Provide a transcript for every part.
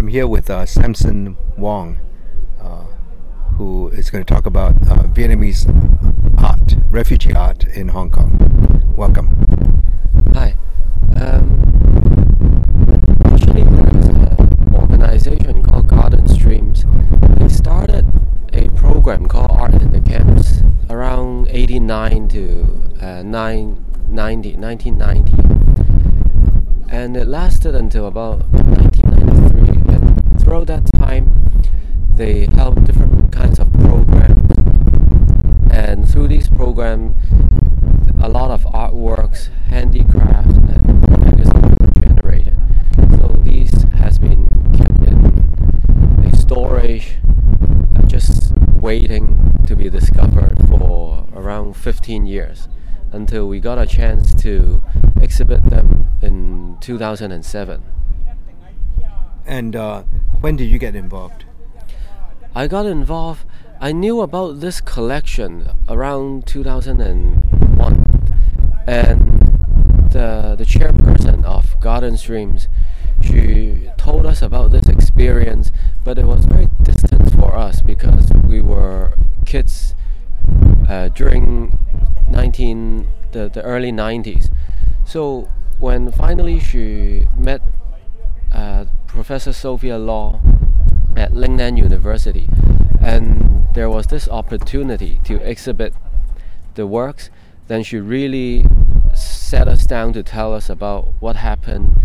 I'm here with uh, Samson Wong, uh, who is going to talk about uh, Vietnamese art, refugee art in Hong Kong. Welcome. Hi. Um, actually, there's an organization called Garden Streams. They started a program called Art in the Camps around 89 to uh, 9, 90, 1990. And it lasted until about 1993. And throughout that time, they held different kinds of programs. And through these programs, a lot of artworks, handicraft, and magazines were generated. So these has been kept in a storage, uh, just waiting to be discovered for around 15 years until we got a chance to exhibit them in 2007. And uh, when did you get involved? I got involved. I knew about this collection around 2001, and the the chairperson of Garden Streams, she told us about this experience, but it was very distant for us because we were kids uh, during 19 the, the early 90s. So when finally she met uh, Professor Sophia Law at Lingnan University, and there was this opportunity to exhibit the works, then she really sat us down to tell us about what happened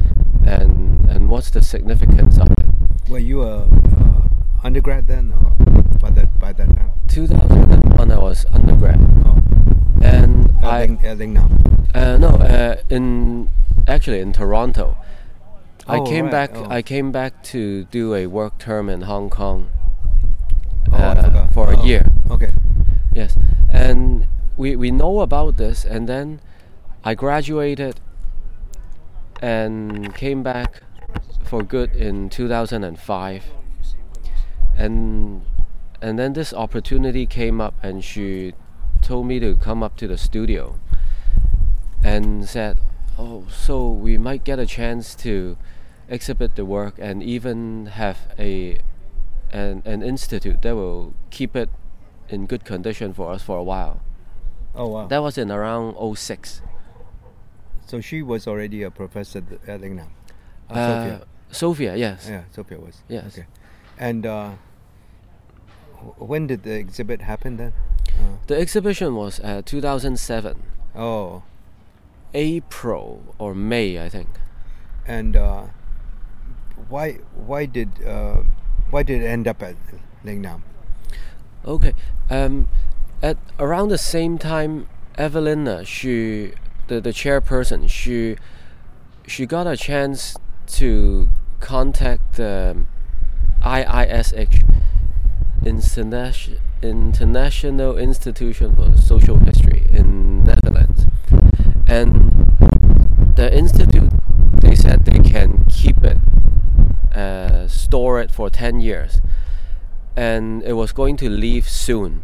and and what's the significance of it. Were you a uh, undergrad then, or by that by that time? 2001, I was undergrad, Oh, and I Lingnan. uh, no uh, in actually in Toronto. I Oh, came right, back. oh. I came back to do a work term in Hong Kong Oh, uh, for a Oh, year. Okay. Yes, and we we know about this, and then I graduated and came back for good in 2005, and and then this opportunity came up, and she told me to come up to the studio, and said, "Oh, so we might get a chance to exhibit the work, and even have a an, an institute that will keep it in good condition for us for a while." Oh wow. That was in around 06. so she was already a professor at Lingnan. Uh, Uh, Sophia. Sophia, yes. Yeah, Sophia was. Yes. Okay. And uh, when did the exhibit happen then? Uh, The exhibition was uh, 2007, oh, April or May, I think. and uh, why why did uh, why did it end up at Lingnan? Okay. Um, at around the same time, Evelina, she, the, the chairperson, she, she got a chance to contact the IISH, Interna- International Institution for Social History in Netherlands, and the institute, they said they can keep it, uh, store it for ten years and it was going to leave soon.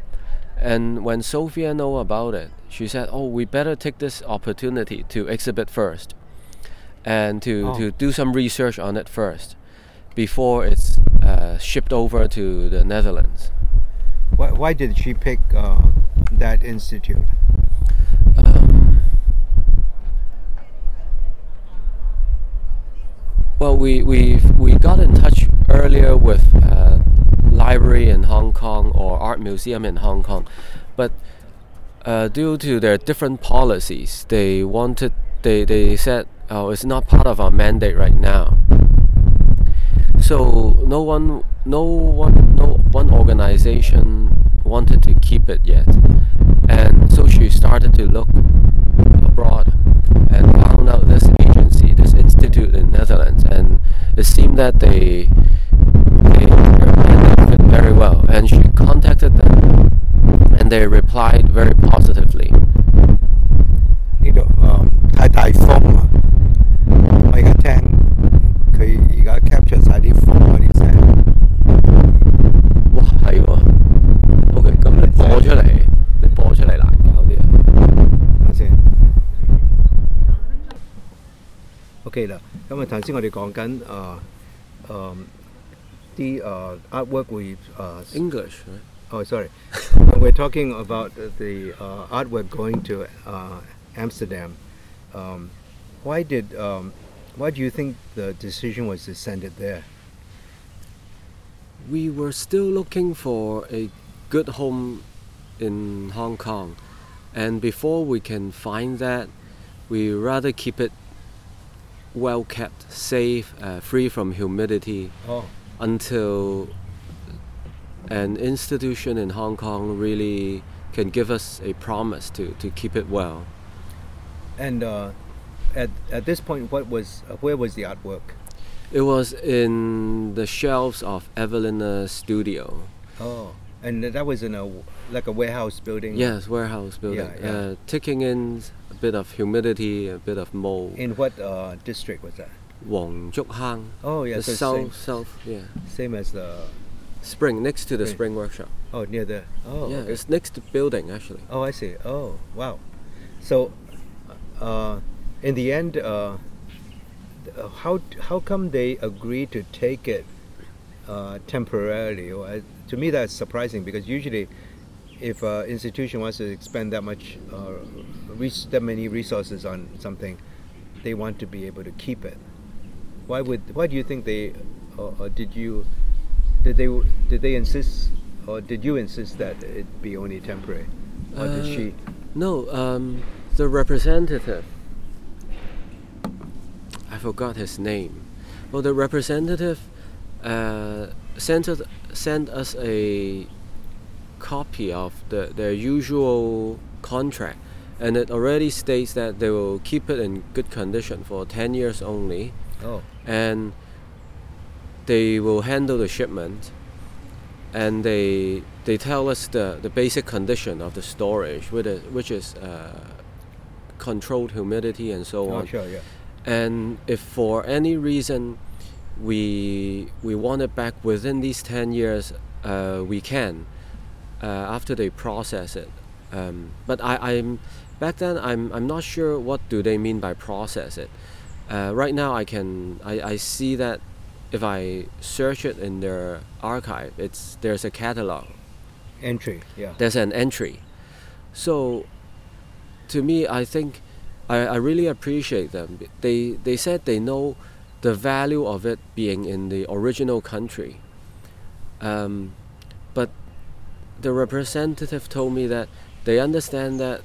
And when Sophia know about it, she said, "Oh, we better take this opportunity to exhibit first, and to, Oh. to do some research on it first, before it's uh, shipped over to the Netherlands." Why, why did she pick uh, that institute? Well, we we we got in touch earlier with uh, library in Hong Kong or art museum in Hong Kong, but uh, due to their different policies, they wanted they they said, "Oh, it's not part of our mandate right now." So no one, no one, no one organization wanted to keep it yet, and so she started to look abroad and found out this agency, this institute in Netherlands, and it seemed that they they it very well, and she contacted them, and they replied very positively. OK 啦，咁啊头先我哋讲紧诶诶 the uh, artwork we uh, s- English, right? Oh, sorry. When we're talking about the- the uh, artwork going to uh, Amsterdam. Um, why did um, why do you think the decision was to send it there? We were still looking for a good home in Hong Kong, and before we can find that, we rather keep it well kept, safe, uh, free from humidity Oh, until an institution in Hong Kong really can give us a promise to, to keep it well. and uh, at at this point, what was uh, where was the artwork? It was in the shelves of Evelina Studio. Oh, and that was in a like a warehouse building. Yes, warehouse building. Yeah, yeah. Uh, taking in bit of humidity, a bit of mold. In what uh, district was that? Wong Hang. Oh, yeah, the so south, same, south, yeah. same as the Spring, next to the Spring. spring workshop. oh near the oh yeah, okay. it's next to building actually. Oh, I see. Oh, wow. So, uh, in the end, uh, uh, how how come they agreed to take it uh, temporarily? Or, to me, that's surprising because usually, if an institution wants to expend that much, uh, that many resources on something, they want to be able to keep it. Why would? Why do you think they? Or, or did you? Did they? Did they insist? Or did you insist that it be only temporary? Or did Uh, she? No, um, the representative. I forgot his name. Well, the representative uh, sent us, sent us a copy of the, their usual contract, and it already states that they will keep it in good condition for 10 years only, Oh, and they will handle the shipment. And they they tell us the, the basic condition of the storage, which is, which is uh, controlled humidity and so oh, on. sure, yeah. And if for any reason we we want it back within these ten years, uh, we can. Uh, after they process it, um, but I, I'm back then I'm I'm not sure what do they mean by process it. Uh, right now I can I, I see that if I search it in their archive, it's there's a catalog Entry, yeah. there's an entry. So, to me, I think I, I really appreciate them. They they said they know the value of it being in the original country. Um, the representative told me that they understand that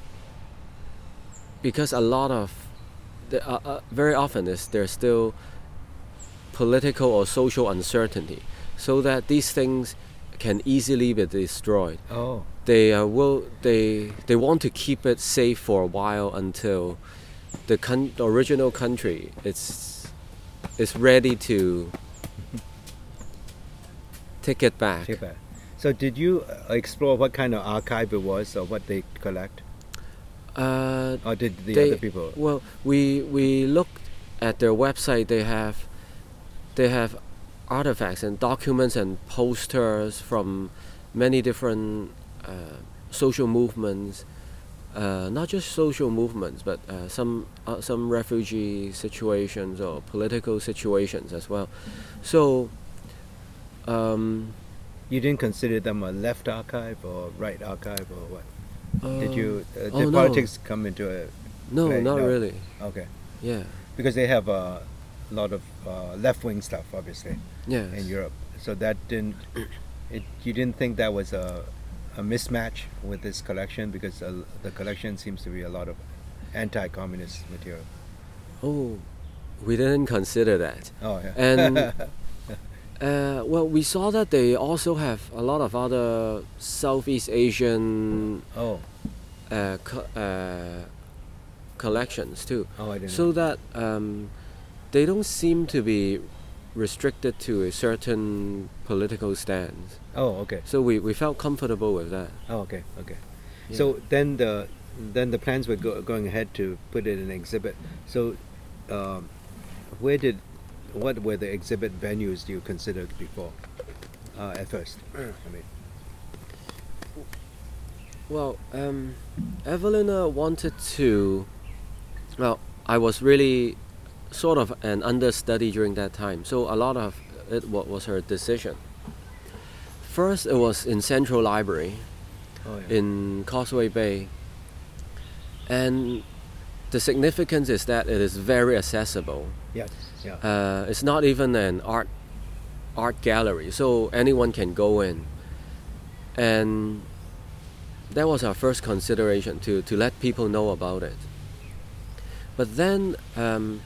because a lot of the, uh, uh, very often is there's still political or social uncertainty, so that these things can easily be destroyed Oh, they uh, will they they want to keep it safe for a while until the con- original country is is ready to take it back. take that. So, did you uh, explore what kind of archive it was or what they collect? Uh, Or did the they, other people? Well, we we looked at their website. They have they have artifacts and documents and posters from many different uh, social movements. Uh, not just social movements, but uh, some uh, some refugee situations or political situations as well. So, um, You didn't consider them a left archive or right archive or what? did uh, you? Uh, did oh, no. politics come into it? No, play? not No. really. Okay, Yeah, because they have a lot of uh, left-wing stuff, obviously, yeah. in Europe. So that didn't. It you didn't think that was a a mismatch with this collection because uh, the collection seems to be a lot of anti-communist material. Oh, we didn't consider that. Oh yeah. And uh, well, we saw that they also have a lot of other Southeast Asian oh uh, co- uh, collections too. oh I didn't. So know. that um, they don't seem to be restricted to a certain political stance. oh okay. So we, we felt comfortable with that. Oh okay okay. Yeah. So then the then the plans were go, going ahead to put it in an exhibit. So um, where did what were the exhibit venues you considered before uh, at first? I mean Well, um, Evelina wanted to. Well, I was really sort of an understudy during that time, so a lot of it what was her decision. First, it was in Central Library Oh, yeah. in Causeway Bay, and the significance is that it is very accessible. yes. Yeah. Uh, it's not even an art art gallery, so anyone can go in. And that was our first consideration to, to let people know about it. But then um,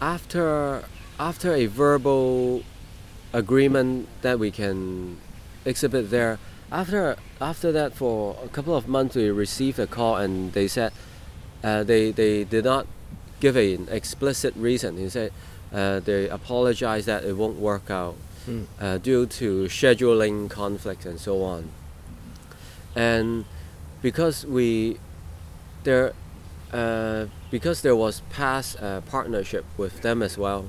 after after a verbal agreement that we can exhibit there, after after that for a couple of months we received a call and they said uh, they they did not give an explicit reason. He said uh, they apologize that it won't work out Hmm. uh, due to scheduling conflicts and so on. And because we there uh, because there was past uh, partnership with them as well,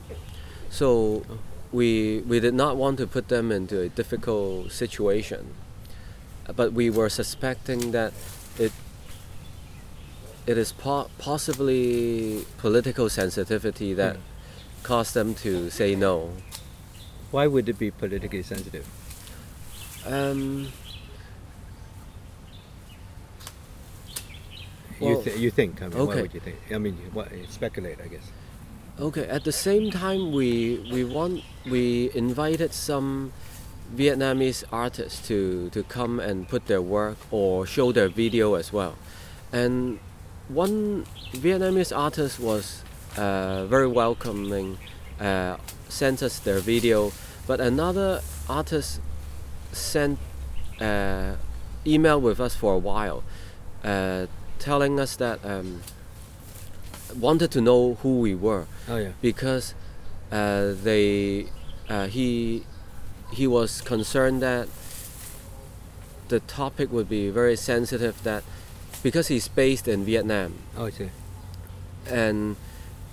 so we we did not want to put them into a difficult situation. But we were suspecting that it it is po- possibly political sensitivity that Hmm. caused them to say no. Why would it be politically sensitive? Um, you, th- you think? I mean, okay. would you think? I mean, what, speculate, I guess. okay. At the same time, we we want we invited some Vietnamese artists to to come and put their work or show their video as well, and one Vietnamese artist was uh, very welcoming, uh, sent us their video, but another artist sent uh, email with us for a while, uh, telling us that um, wanted to know who we were Oh yeah. because uh, they uh, he he was concerned that the topic would be very sensitive that because he's based in Vietnam Oh, I see. and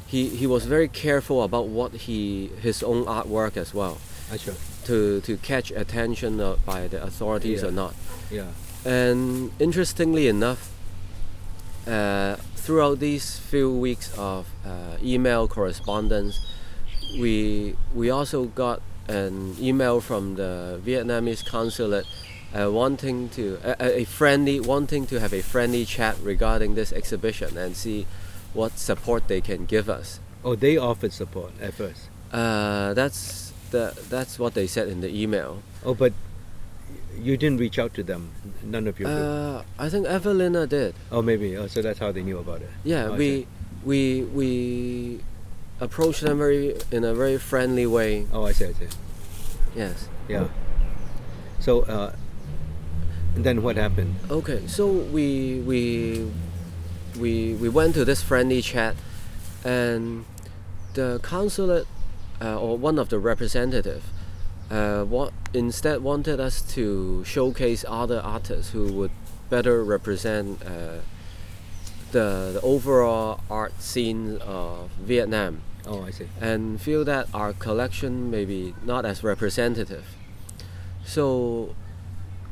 he he was very careful about what he his own artwork as well I sure. to to catch attention uh, by the authorities Yeah. or not Yeah. and interestingly enough, uh, throughout these few weeks of uh, email correspondence, we we also got an email from the Vietnamese consulate uh, wanting to a, a- friendly wanting to have a friendly chat regarding this exhibition and see what support they can give us. Oh, they offered support at first. Uh, that's the that's what they said in the email. Oh, but you didn't reach out to them. None of you. Uh, I think Evelina did. Oh, maybe. Oh, so that's how they knew about it. Yeah, Oh, we we we approached them very in a very friendly way. Oh, I see. I see. Yes. Yeah. So, uh, and then what happened? Okay, so we we we we went to this friendly chat, and the consulate uh, or one of the representative uh, wa- instead wanted us to showcase other artists who would better represent uh, the the overall art scene of Vietnam. Oh, I see. and feel that our collection may be not as representative. So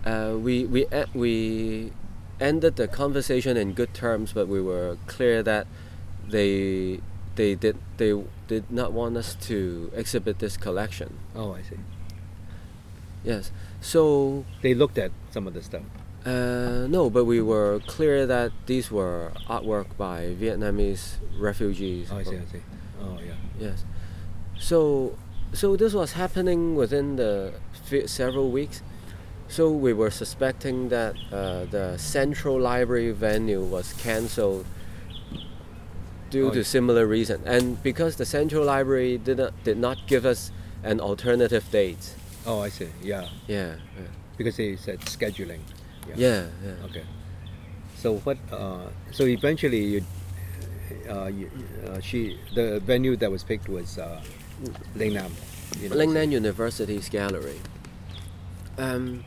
uh, we we we ended the conversation in good terms, but we were clear that they they did they did not want us to exhibit this collection. Oh, I see. Yes. So They looked at some of the stuff. uh, no, but we were clear that these were artwork by Vietnamese refugees. Oh, I see. I see. Oh, yeah. Yes. So, so this was happening within the several weeks. So we were suspecting that uh, the central library venue was cancelled due Oh, to yeah. similar reason, and because the central library did not did not give us an alternative date. Oh, I see. Yeah. Yeah. Because they said scheduling. Yeah. Yeah. yeah. Okay. So what? Uh, so eventually, you, uh, you, uh, she, the venue that was picked was uh. University. Lingnan University's gallery. Um,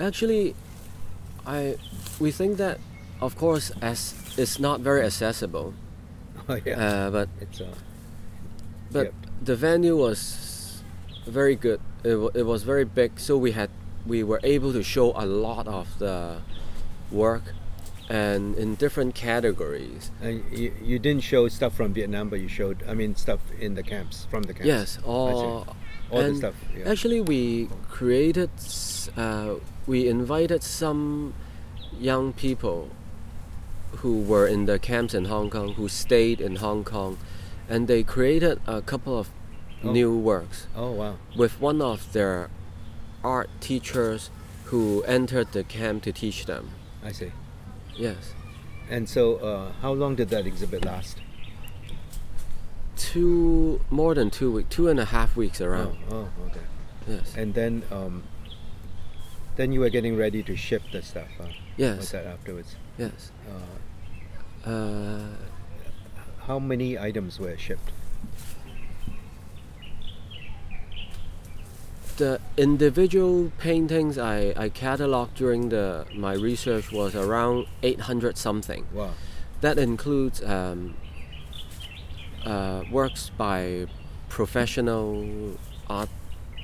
actually, I we think that, of course, as it's not very accessible, Oh, yeah. uh, but it's uh, but Yep. the venue was very good. It, wa it was very big, so we had we were able to show a lot of the work, and in different categories. And you, you didn't show stuff from Vietnam, but you showed, I mean, stuff in the camps, from the camps. Yes, all All the stuff. Yeah. Actually, we created, uh, we invited some young people who were in the camps in Hong Kong, who stayed in Hong Kong, and they created a couple of Oh. new works oh, wow. with one of their art teachers who entered the camp to teach them. I see. Yes. And so, uh, how long did that exhibit last? Two, more than two weeks, two and a half weeks around. Oh, oh, okay. Yes. And then, um, then you were getting ready to ship the stuff. Huh? Yes. that afterwards? Yes. Uh, Uh, how many items were shipped? the individual paintings I, I cataloged during the my research was around 800 something. Wow. That includes um, uh, works by professional art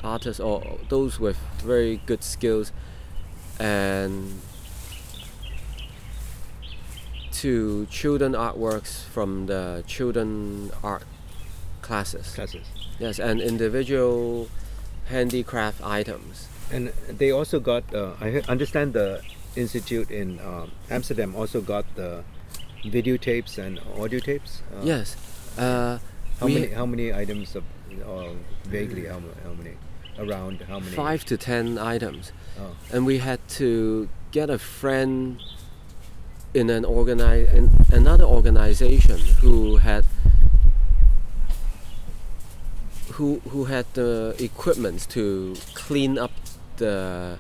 artists or those with very good skills and to children artworks from the children art classes. Classes. Yes, and individual handicraft items. And they also got, uh, I understand the institute in um, Amsterdam also got the videotapes and audio tapes. Uh, yes. Uh, How many? How many items? Of, vaguely, how, how many? Around how many? five to ten items, Oh, and we had to get a friend in an organi- in another organization who had who who had the equipment to clean up the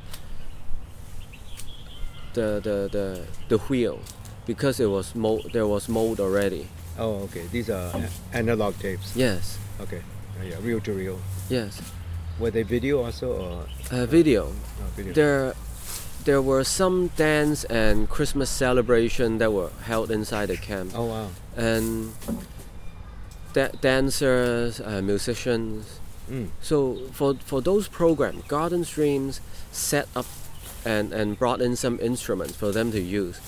the the the, the wheel because it was mold there was mold already. oh, okay. These are analog tapes. Yes, Okay. Uh, yeah, reel to reel. yes. Were they video also or Uh, video. oh, video? There, there were some dance and Christmas celebration that were held inside the camp, oh wow. and da- dancers, uh, musicians. Mm. So for for those programs, Garden Streams set up and and brought in some instruments for them to use,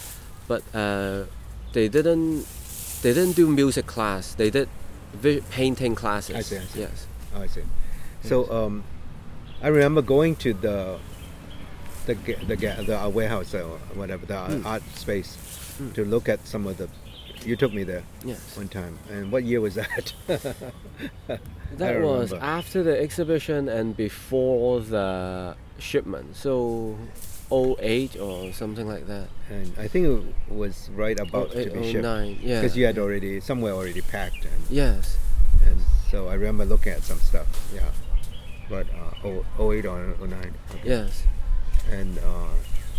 but uh, they didn't they didn't do music class. They did vi- painting classes. I see, I see. Yes. Oh, I see. So um, I remember going to the the the, the uh, warehouse or whatever the Mm. art space Mm. to look at some of the. You took me there Yes. one time, and what year was that? That was after the exhibition and before the shipment. So 08 or something like that. and I think it was right about to 08, be shipped 09, yeah. because you had already somewhere already packed, and, Yes. and so I remember looking at some stuff. Yeah, but uh, oh- 08 or 09. Okay. Yes. and uh,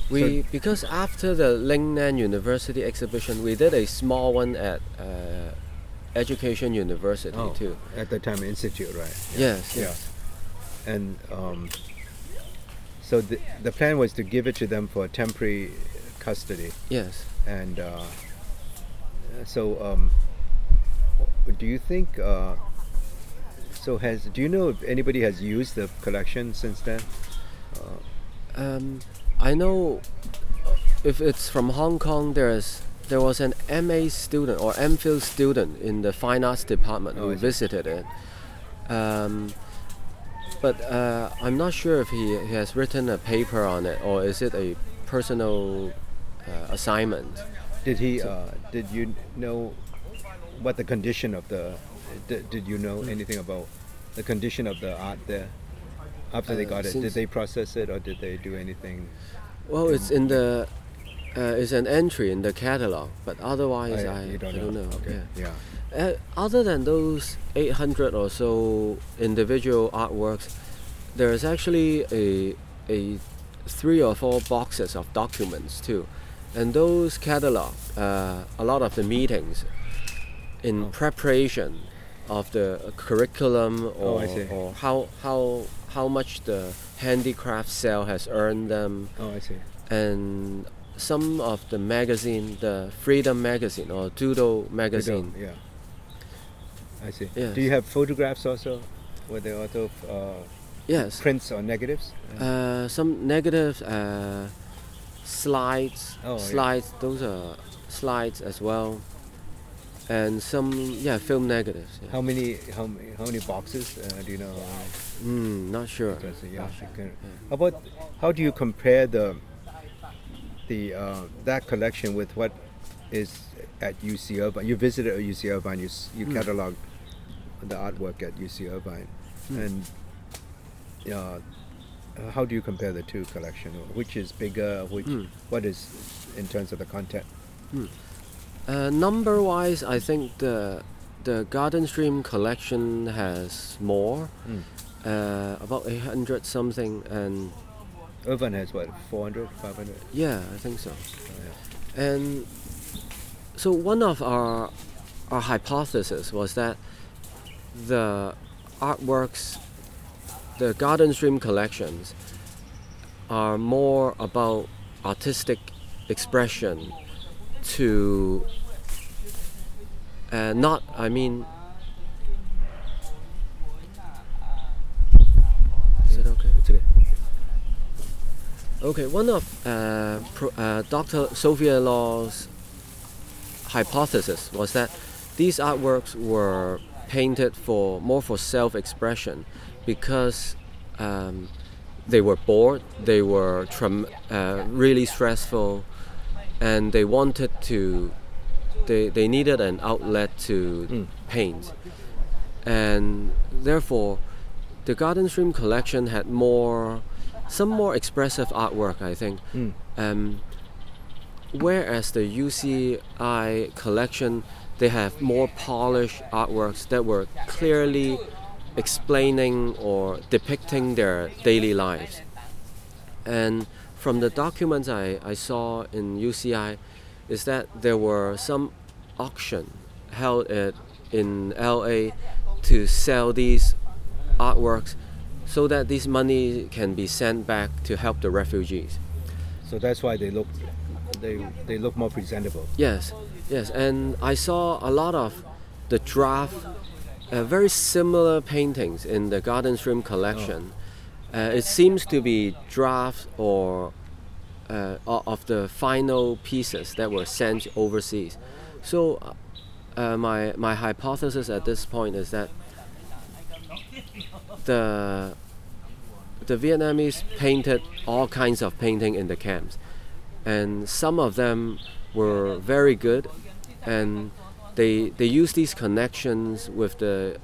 We because after the Lingnan University exhibition, we did a small one at uh, Education University oh, too. at the time institute, right? Yes. Yeah. Yes. and um, so the, the plan was to give it to them for temporary custody Yes. and uh, so um, do you think uh, so has do you know if anybody has used the collection since then uh, Um, I know if it's from Hong Kong, there's there was an MA student or MPhil student in the fine arts department Oh, who visited it. Um, but uh, I'm not sure if he, he has written a paper on it or is it a personal uh, assignment. did he uh, did you know what the condition of the did, did you know anything about the condition of the art there after they Uh, got it did they process it or did they do anything Well, it's in the uh, it's an entry in the catalog, but otherwise Oh, I, don't I don't know. know. Okay. yeah. Yeah. Uh, other than those 800 or so individual artworks, there is actually a, a three or four boxes of documents too. And those catalog uh, a lot of the meetings in Oh. preparation of the curriculum Oh, or, see. or how, how, how much the handicraft sale has earned them Oh, I see. and some of the magazine, the Freedom magazine or Doodle magazine. Yeah. I see. Yes. Do you have photographs also? Were they also uh, Yes. prints or negatives? Uh, some negatives, uh, slides, Oh, yeah. slides. Those are slides as well, and some yeah film negatives. Yeah. How many how many, how many boxes uh, do you know? Mm, not sure. Because, yeah, Not sure. can- How about how do you compare the the uh, that collection with what is at UC Irvine? You visited UC Irvine. You you Mm. cataloged the artwork at UC Irvine, Mm. and uh, how do you compare the two collection? Which is bigger? Which Mm. what is in terms of the content? Uh, number wise, I think the the Garden Stream collection has more, Mm. uh, about 800 something, and Irvine has what 400, 500? yeah, I think so. yeah. And so one of our our hypothesis was that the artworks, the Garden Stream collections, are more about artistic expression to uh, not, I mean, is it okay? It's okay. Okay, one of uh, pro, uh, Dr. Sophia Law's hypothesis was that these artworks were painted for more for self-expression because um, they were bored, they were uh, really stressful, and they wanted to, they, they needed an outlet to Mm. paint, and therefore, the Garden Stream collection had more, some more expressive artwork, I think. Mm. Um, whereas the UCI collection, they have more polished artworks that were clearly explaining or depicting their daily lives. And from the documents I, I saw in UCI, is that there were some auction held at, in LA to sell these artworks so that this money can be sent back to help the refugees. So that's why they look they they look more presentable. Yes, yes, and I saw a lot of the draft, uh, very similar paintings in the Garden Stream collection. Uh, it seems to be drafts or uh, of the final pieces that were sent overseas. So, uh, my my hypothesis at this point is that the the Vietnamese painted all kinds of painting in the camps, and some of them were very good, and they they use these connections with the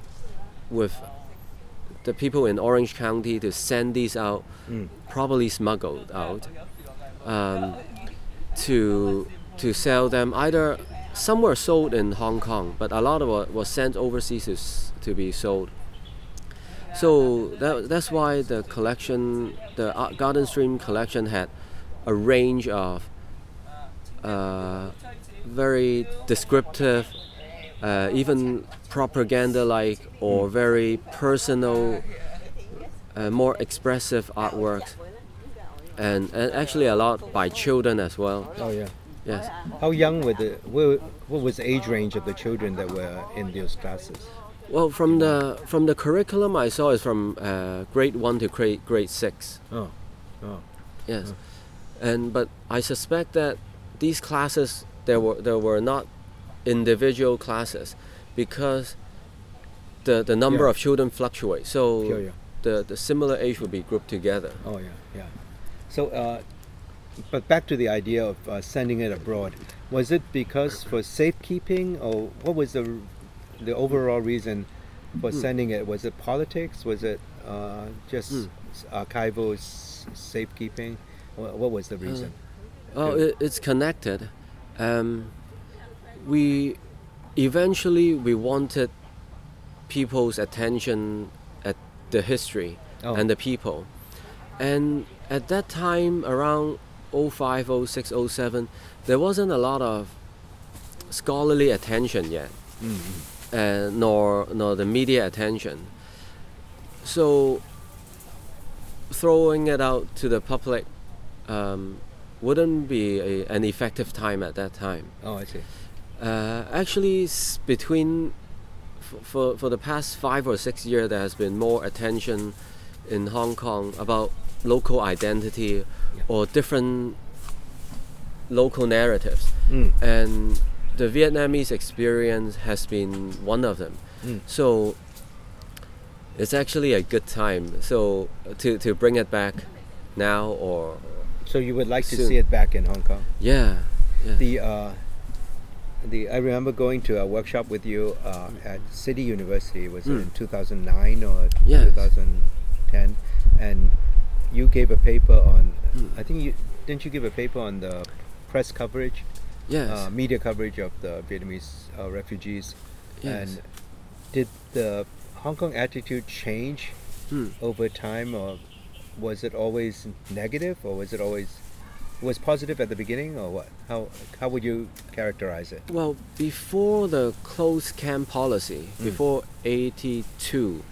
with the people in Orange County to send these out, Mm. probably smuggled out, um, to to sell them. Either some were sold in Hong Kong, but a lot of it was sent overseas to, to be sold. So that, that's why the collection, the Garden Stream collection, had a range of uh, very descriptive, uh, even propaganda-like or very personal, uh, more expressive artworks, and, and actually a lot by children as well. Oh yeah. Yes. How young were the what, what was the age range of the children that were in those classes? Well, from the from the curriculum I saw is from uh, grade one to grade grade six. Oh, oh, Yes, and but I suspect that these classes there were there were not individual classes because the the number Yeah. of children fluctuates. So yeah, yeah. the the similar age would be grouped together. Oh yeah, yeah. So, uh, but back to the idea of uh, sending it abroad. Was it because for safekeeping, or what was the the overall reason for Hmm. sending it? Was it politics? Was it uh, just s- archival s- safekeeping? What, what was the reason? Oh, it, it's connected. Um, we eventually we wanted people's attention at the history Oh. and the people, and at that time around 05, 06, 07, there wasn't a lot of scholarly attention yet, Mm, uh, nor nor the media attention. So throwing it out to the public um, wouldn't be a, an effective time at that time. Oh, I see. Uh, actually, between for for the past five or six years, there has been more attention in Hong Kong about local identity Yeah. or different local narratives, Mm. and the Vietnamese experience has been one of them. Mm. So it's actually a good time. So to to bring it back now or So you would like to see it back in Hong Kong? yeah, yeah. The uh, the I remember going to a workshop with you uh, at City University. Was it Mm. in 2009 or Yes. 2010? And you gave a paper on. Mm. I think you didn't you give a paper on the press coverage, yes. uh, media coverage of the Vietnamese uh, refugees. yes. And did the Hong Kong attitude change Hmm. over time, or was it always negative, or was it always was positive at the beginning, or what? How how would you characterize it? Well, before the closed camp policy, Mm. before 82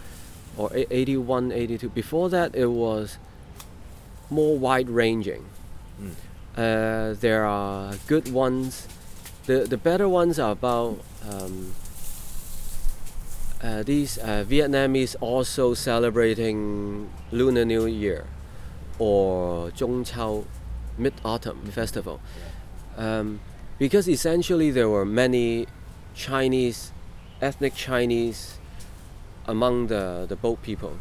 or eight- 81, 82, before that it was more wide ranging. Mm. Uh, there are good ones. The, the better ones are about um, uh, these uh, Vietnamese also celebrating Lunar New Year or Zhong Chao Mid Autumn Festival. Um, because essentially there were many Chinese, ethnic Chinese among the, the boat people.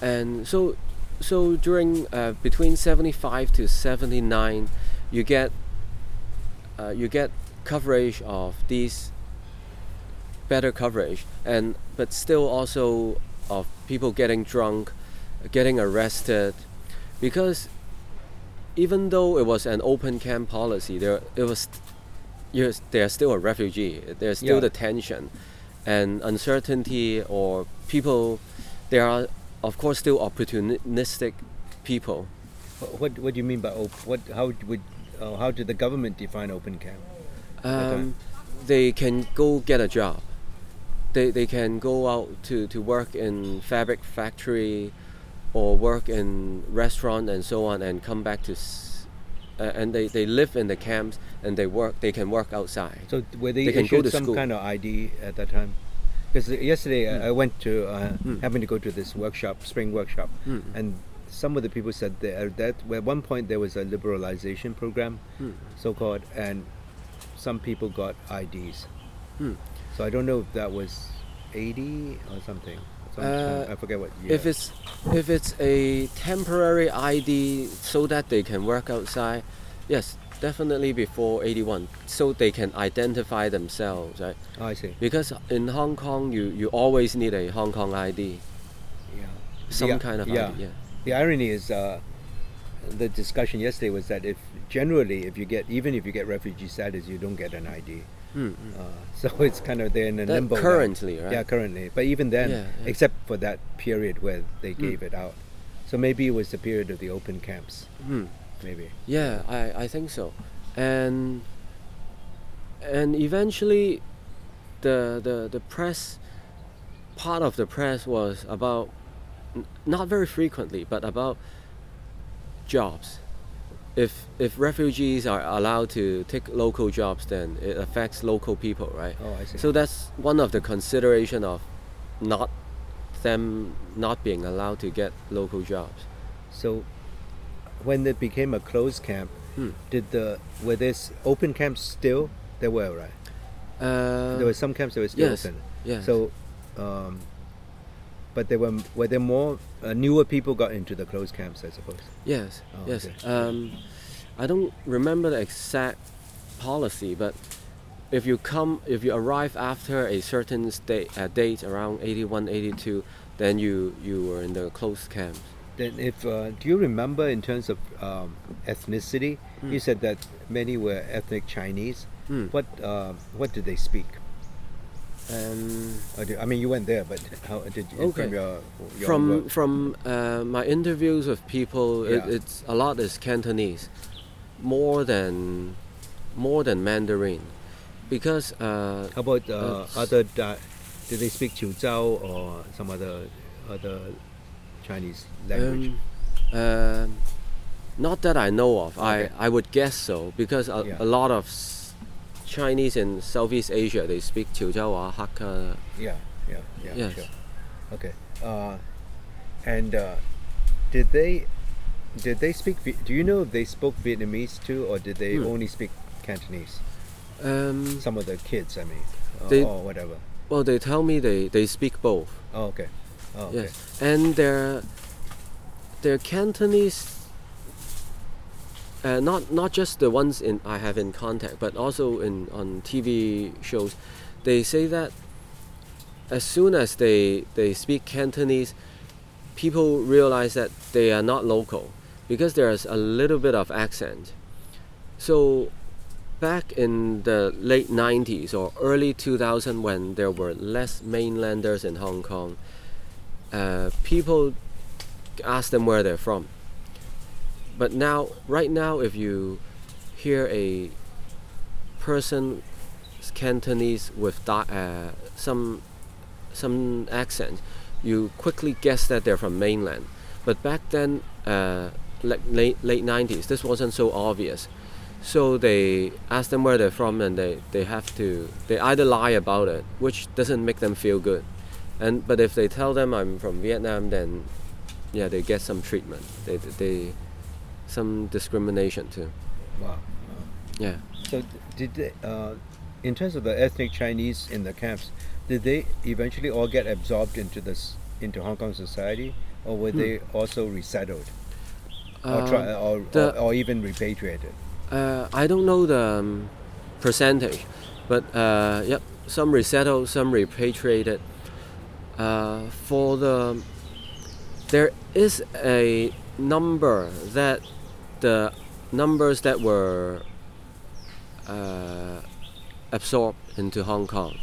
And so, so during uh, between 75 to 79, you get uh, you get coverage of these better coverage and but still also of people getting drunk getting arrested because even though it was an open camp policy there it was you're, they're still a refugee there's still Yeah. the tension and uncertainty or people there are of course still opportunistic people Wh- What what do you mean by op- what? How would uh, how did the government define open camp? Um, they can go get a job. They, they can go out to, to work in fabric factory or work in restaurant and so on and come back to s- uh, and they, they live in the camps and they work they can work outside. So were they, They can go to some school. kind of ID at that time? Because yesterday I- I went to uh, Mm. happened to go to this workshop, spring workshop, Mm. and some of the people said that, that at one point there was a liberalization program, Mm. so called, and some people got IDs. Mm. So I don't know if that was 80 or something. Uh, I forget what year. If it's if it's a temporary ID so that they can work outside, yes, definitely before 81 so they can identify themselves, right? oh, I see. Because in Hong Kong, you, you always need a Hong Kong ID, Yeah. some The- kind of yeah. ID. Yeah. The irony is, uh, the discussion yesterday was that if generally if you get even if you get refugee status, you don't get an ID. Mm, mm. Uh, so it's kind of there in a limbo. now. currently, right? Yeah, currently. But even then, Yeah, yeah. except for that period where they Mm. gave it out. So maybe it was the period of the open camps. Mm. Maybe. Yeah, I, I think so. And and eventually the, the the press part of the press was about n- not very frequently, but about jobs. If if refugees are allowed to take local jobs then it affects local people, right? Oh, I see. So that's one of the consideration of not them not being allowed to get local jobs. So when it became a closed camp, Hmm. did the were this open camps still? There were right. Uh, there were some camps that were still yes, open. yes. So, um, but there were were there more uh, newer people got into the closed camps, I suppose. Yes, Oh, yes. okay. Um, I don't remember the exact policy, but if you come, if you arrive after a certain state, uh, date around 81, 82, then you, you were in the closed camps. Then, if uh, do you remember in terms of um, ethnicity? Hmm. You said that many were ethnic Chinese. Mm. What uh, what did they speak? Um, do- I mean, you went there, but how did you Okay. from your, your from work? from uh, my interviews with people, it, Yeah. it's a lot is Cantonese, more than more than Mandarin, because uh, How about uh, other? Di- did they speak Chiu Zhao or some other other Chinese language? Um, um, not that I know of. Okay. I, I would guess so because a, Yeah. a lot of Chinese in Southeast Asia they speak Chiujiawa, Hakka. yeah, yeah, yeah. Yes. Sure. Okay. Uh, and uh, did they did they speak? Do you know if they spoke Vietnamese too, or did they Hmm. only speak Cantonese? Um, Some of the kids, I mean, or, They- or whatever. well, they tell me they, they speak both. Oh, okay. Oh, okay. Yes, and their their Cantonese. Uh, not not just the ones in I have in contact, but also in on TV shows, they say that as soon as they they speak Cantonese, people realize that they are not local because there's a little bit of accent. So back in the late 90s or early 2000 when there were less mainlanders in Hong Kong, uh, people ask them where they're from. But now, right now, if you hear a person Cantonese with uh, some some accent, you quickly guess that they're from mainland. But back then, uh, late late 90s, this wasn't so obvious. So they ask them where they're from, and they, they have to they either lie about it, which doesn't make them feel good, and but if they tell them I'm from Vietnam, then yeah, they get some treatment. They they some discrimination too. Wow. wow. Yeah. So did they, uh, in terms of the ethnic Chinese in the camps, did they eventually all get absorbed into this into Hong Kong society, or were Hmm. they also resettled, or, Uh, try, or, the- or, or even repatriated? Uh, I don't know the um, percentage, but uh, yep, some resettled, some repatriated. Uh, for the there is a number that the numbers that were uh, absorbed into Hong Kong.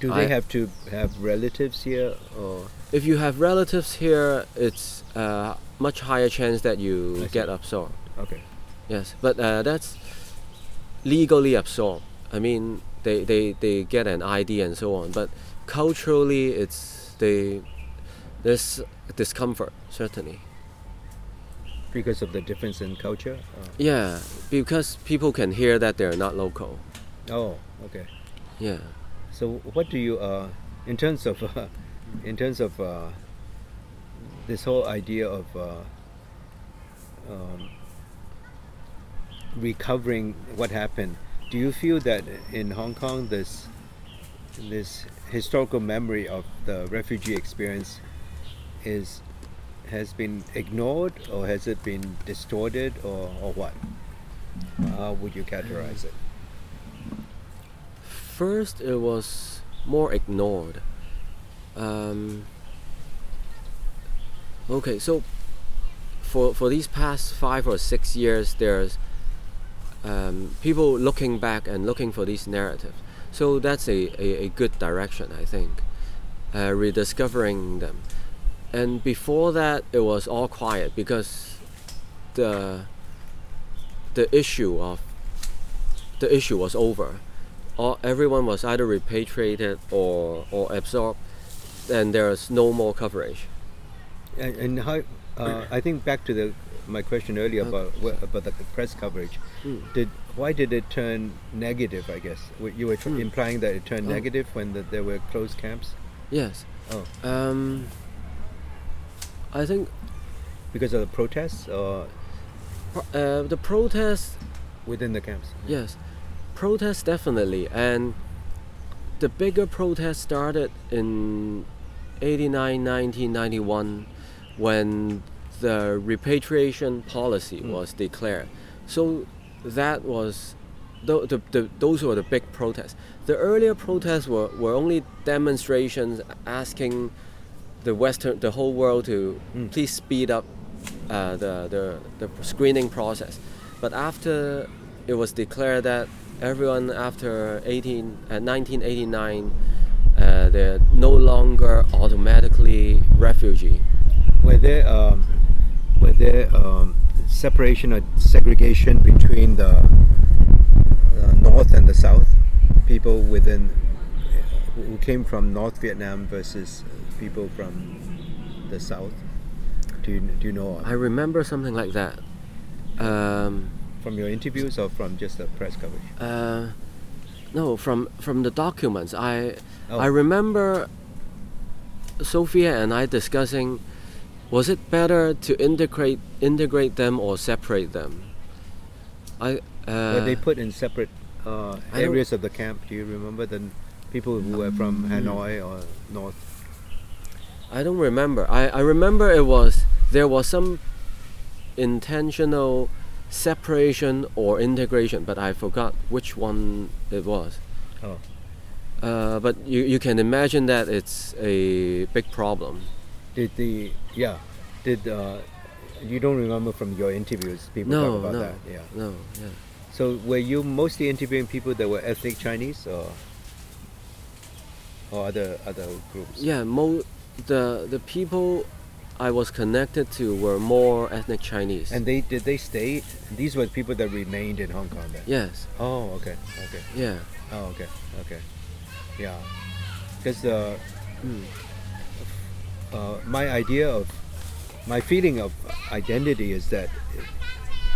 Do they I- have to have relatives here, or If you have relatives here, it's a much higher chance that you get absorbed. okay? Yes, but uh, that's legally absorbed. I mean, they, they, they get an ID and so on, but culturally, it's they there's discomfort certainly. Because of the difference in culture. Yeah, because people can hear that they're not local. Oh, oh okay. Yeah. So what do you, uh, in terms of, uh, in terms of uh, this whole idea of uh, um, recovering what happened? Do you feel that in Hong Kong this this historical memory of the refugee experience is has been ignored, or has it been distorted, or, or what? How would you categorize it? First, it was more ignored. Um, okay, so for for these past five or six years, there's um, people looking back and looking for these narratives. So that's a, a, a good direction, I think. Uh, rediscovering them. And before that, it was all quiet because the the issue of the issue was over. All, everyone was either repatriated or, or absorbed, and there's no more coverage. And, and how? Uh, I think back to the my question earlier about about the press coverage. Mm. Did why did it turn negative? I guess you were tr- Mm. implying that it turned Oh. negative when the, there were closed camps. Yes. Oh, Um, I think because of the protests or uh, the protests, within the camps. yes, protests definitely, and the bigger protest started in 89, 1991 when the repatriation policy Mm. was declared. So that was the, the, the, those were the big protests. The earlier protests were, were only demonstrations asking the Western, the whole world to Mm. please speed up uh, the, the, the screening process. But after it was declared that everyone after 18, uh, 1989, uh, they're no longer automatically refugee. Were there um, were there um, separation or segregation between the north and the south? People within who came from North Vietnam versus people from the south. Do you, do you know I remember something like that. Um, from your interviews or from just the press coverage? uh, no, from from the documents. I Oh. I remember Sophia and I discussing was it better to integrate integrate them or separate them? I uh, Were they put in separate uh, areas of the camp? Do you remember the people who were from Hanoi or North? I don't remember. I, I remember it was there was some intentional separation or integration, but I forgot which one it was. Oh. Uh, but you, you can imagine that it's a big problem. Did the yeah? Did uh, you don't remember from your interviews? People No, talk about no, that. Yeah. no, yeah. So were you mostly interviewing people that were ethnic Chinese or or other other groups? Yeah, mo- the the people I was connected to were more ethnic Chinese. And they did they stay? These were people that remained in Hong Kong then. yes, Oh, okay, okay. yeah. Oh, okay, okay. Yeah, because uh, Mm. uh, my idea of my feeling of identity is that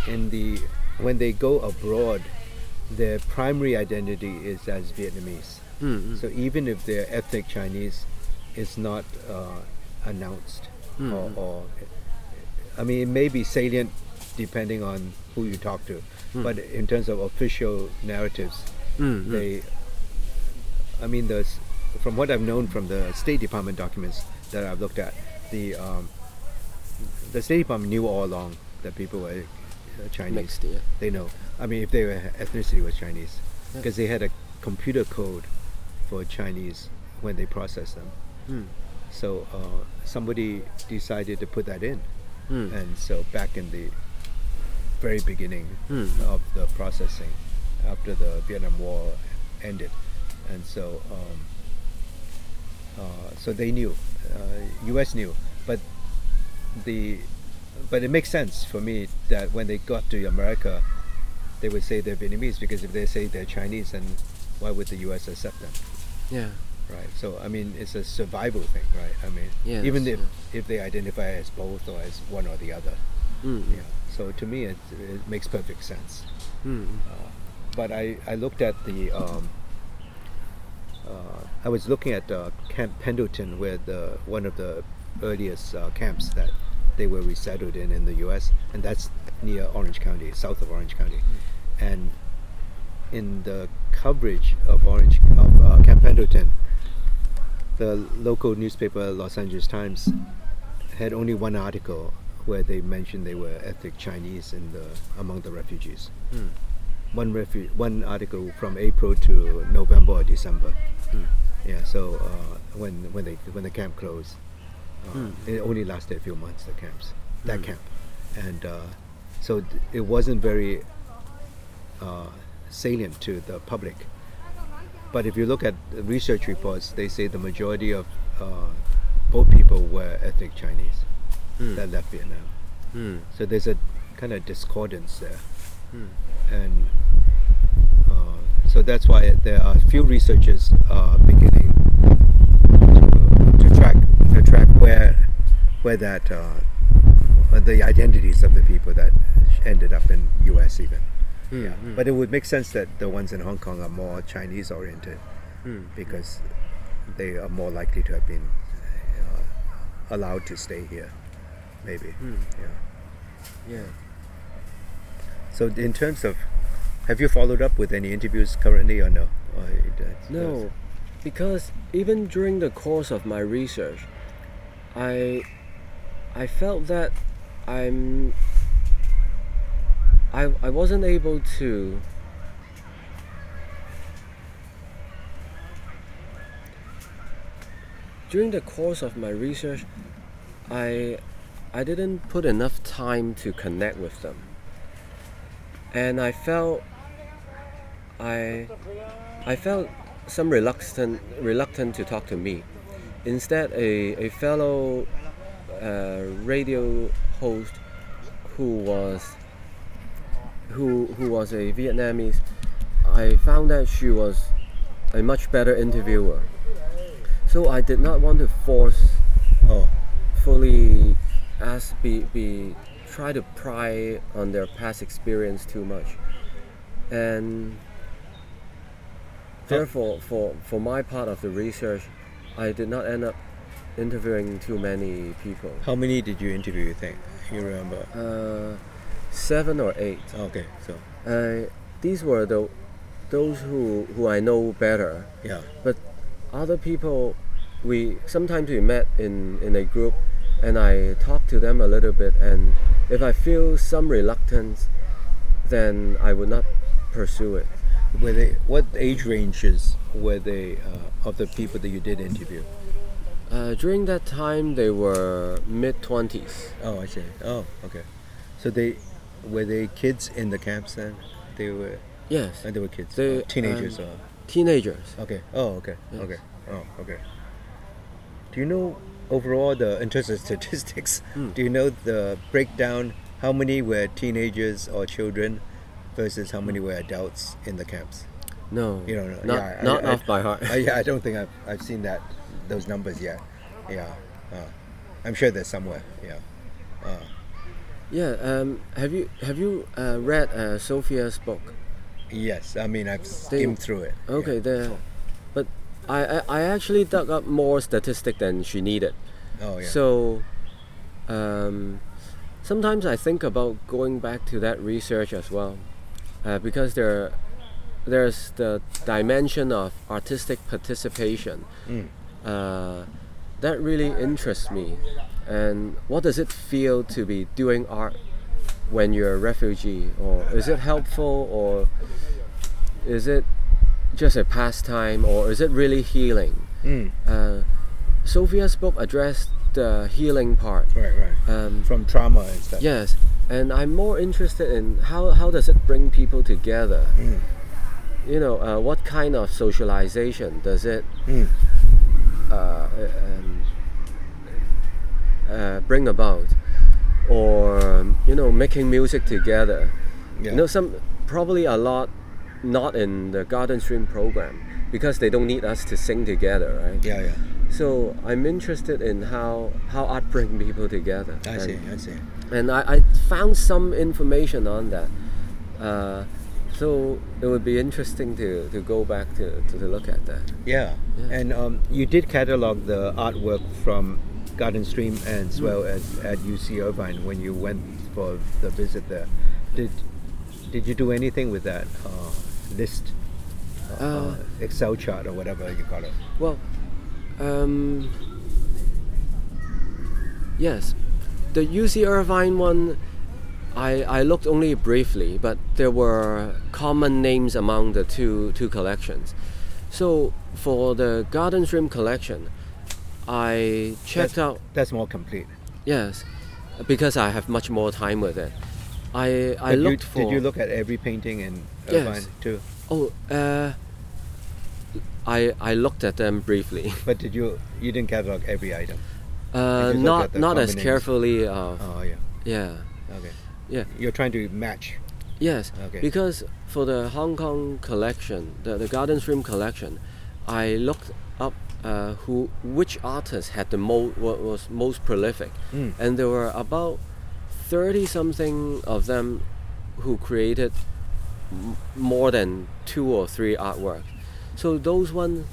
in the when they go abroad, their primary identity is as Vietnamese. Mm, mm. So even if they're ethnic Chinese, it's not uh, announced, Mm, or, or I mean, it may be salient depending on who you talk to, Mm. but in terms of official narratives, Mm, they i mean the from what i've known from the state department documents that i've looked at the um, the state department knew all along that people were uh, chinese mixed. Yeah. they know i mean if their ethnicity was chinese Yeah. because they had a computer code for chinese when they processed them Mm, so uh, somebody decided to put that in mm, and so back in the very beginning Mm. of the processing after the Vietnam War ended, and so um, uh, so they knew, uh, U.S. knew, but the but it makes sense for me that when they got to America, they would say they're Vietnamese because if they say they're Chinese, then why would the U.S. accept them? yeah. Right? So I mean, it's a survival thing, right? I mean, Yes, even if yes. if they identify as both or as one or the other, Mm, yeah. So to me, it, it makes perfect sense. mm, Uh, but I, I looked at the um, uh, I was looking at uh, Camp Pendleton, where the one of the earliest uh, camps that they were resettled in in the U.S., and that's near Orange County, south of Orange County, and in the coverage of Orange of uh, Camp Pendleton, the local newspaper Los Angeles Times had only one article where they mentioned they were ethnic Chinese in the among the refugees. mm, One refu- one article from April to November or December. mm. Yeah, so uh, when when they when the camp closed, uh, Hmm. it only lasted a few months. The camps, that Hmm. camp, and uh, so th- it wasn't very uh, salient to the public. But if you look at research reports, they say the majority of uh, both people were ethnic Chinese Mm. that left Vietnam. Mm. So there's a kind of discordance there Mm. and uh, so that's why there are few researchers uh, beginning to, to track to track where where that uh, uh, the identities of the people that ended up in U.S. even. Mm, Yeah, mm, but it would make sense that the ones in Hong Kong are more Chinese oriented mm. because they are more likely to have been uh, allowed to stay here, maybe. Mm. Yeah. yeah. So in terms of, have you followed up with any interviews currently or no? Or No, because even during the course of my research, I I felt that I'm I I wasn't able to during the course of my research I I didn't put enough time to connect with them. And I felt I I felt some reluctant reluctant to talk to me. Instead, a, a fellow uh, radio host who was who who was a Vietnamese, I found that she was a much better interviewer. So I did not want to force Oh, fully ask be be try to pry on their past experience too much and therefore for for my part of the research i did not end up interviewing too many people. How many did you interview? You think you remember? Uh, seven or eight. Okay, so Uh, these were the those who who I know better. yeah, But other people, we sometimes we met in in a group, and I talk to them a little bit. And if I feel some reluctance, then I would not pursue it. were they what age ranges were they uh, of the people that you did interview? Uh, during that time, they were mid twenties. Oh, I see. Oh, okay. So they were they kids in the camps then? They were. Yes, And they were kids. They, uh, teenagers. um, or teenagers. okay. Oh, okay. Yes. Okay. Oh, okay. Do you know overall the in terms of statistics? Hmm. Do you know the breakdown? How many were teenagers or children versus how many were adults in the camps? No, You don't know. not Yeah, I- not I- off by heart. Uh, yeah, I don't think I've, I've seen that those numbers yet. Yeah. Uh, I'm sure there's somewhere. Yeah. Uh, yeah. Um, have you have you uh, read uh, Sophia's book? yes. I mean I've skimmed through it. yeah. Okay, there. But I, I I actually dug up more statistic than she needed. Oh yeah. So, um, sometimes I think about going back to that research as well, uh, because there, there's the dimension of artistic participation Mm. uh, that really interests me. And what does it feel to be doing art when you're a refugee? Or is it helpful? Or is it just a pastime? Or is it really healing? Mm. Uh, Sophia's book addressed the healing part. Right. Right. Um, From trauma and stuff. yes, and I'm more interested in how, how does it bring people together? Mm. You know, uh, what kind of socialization does it Mm. uh, um, uh, bring about? Or um, you know, making music together. Yeah. You know, some probably a lot not in the Garden Stream program because they don't need us to sing together, right? yeah. Yeah. So I'm interested in how how art bring people together. I and, see. I see. And I, I found some information on that. Uh, so it would be interesting to, to go back to, to, to look at that. Yeah. Yeah. And um, you did catalog the artwork from Garden Stream as well as at UC Irvine when you went for the visit there. Did did you do anything with that uh, list, uh, Uh, Excel chart or whatever you call it? Well, um, yes, the UC Irvine one, I, I looked only briefly, but there were common names among the two two collections. So for the Garden Stream collection, I checked That's- out That's more complete. yes, because I have much more time with it. I I But you- looked for Did you look at every painting in Yes. Irvine too? oh uh, I I looked at them briefly. But did you you didn't catalog every item? Uh, not not as carefully. Uh, Oh yeah. Yeah, Okay. yeah, You're trying to match. yes. Okay. Because for the Hong Kong collection, the, the Garden Stream collection, I looked up uh, who which artist had the most was most prolific, Mm. and there were about thirty something of them who created m- more than two or three artwork. So those one,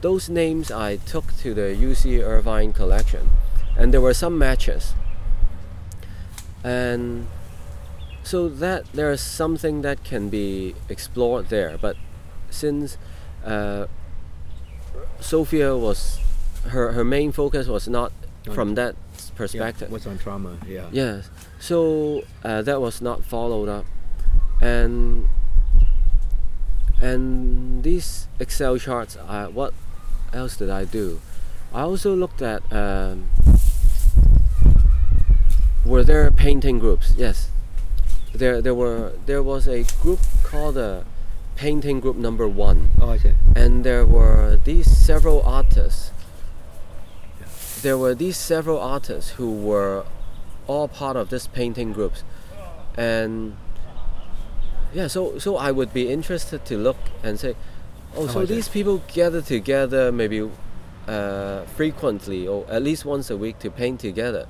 those names I took to the UC Irvine collection, and there were some matches. And so that there's something that can be explored there, but since uh, Sophia was her her main focus was not On- from that Yeah, perspective. what's on trauma? Yeah. Yes. So uh, that was not followed up, and and these Excel charts. Uh, what else did I do? I also looked at. Um, were there painting groups? Yes. There, there were. There was a group called the Painting Group Number One Oh, see. and there were these several artists. There were these several artists who were all part of this painting groups, and yeah, so so I would be interested to look and say, oh, Oh, so these people gather together maybe uh, frequently or at least once a week to paint together.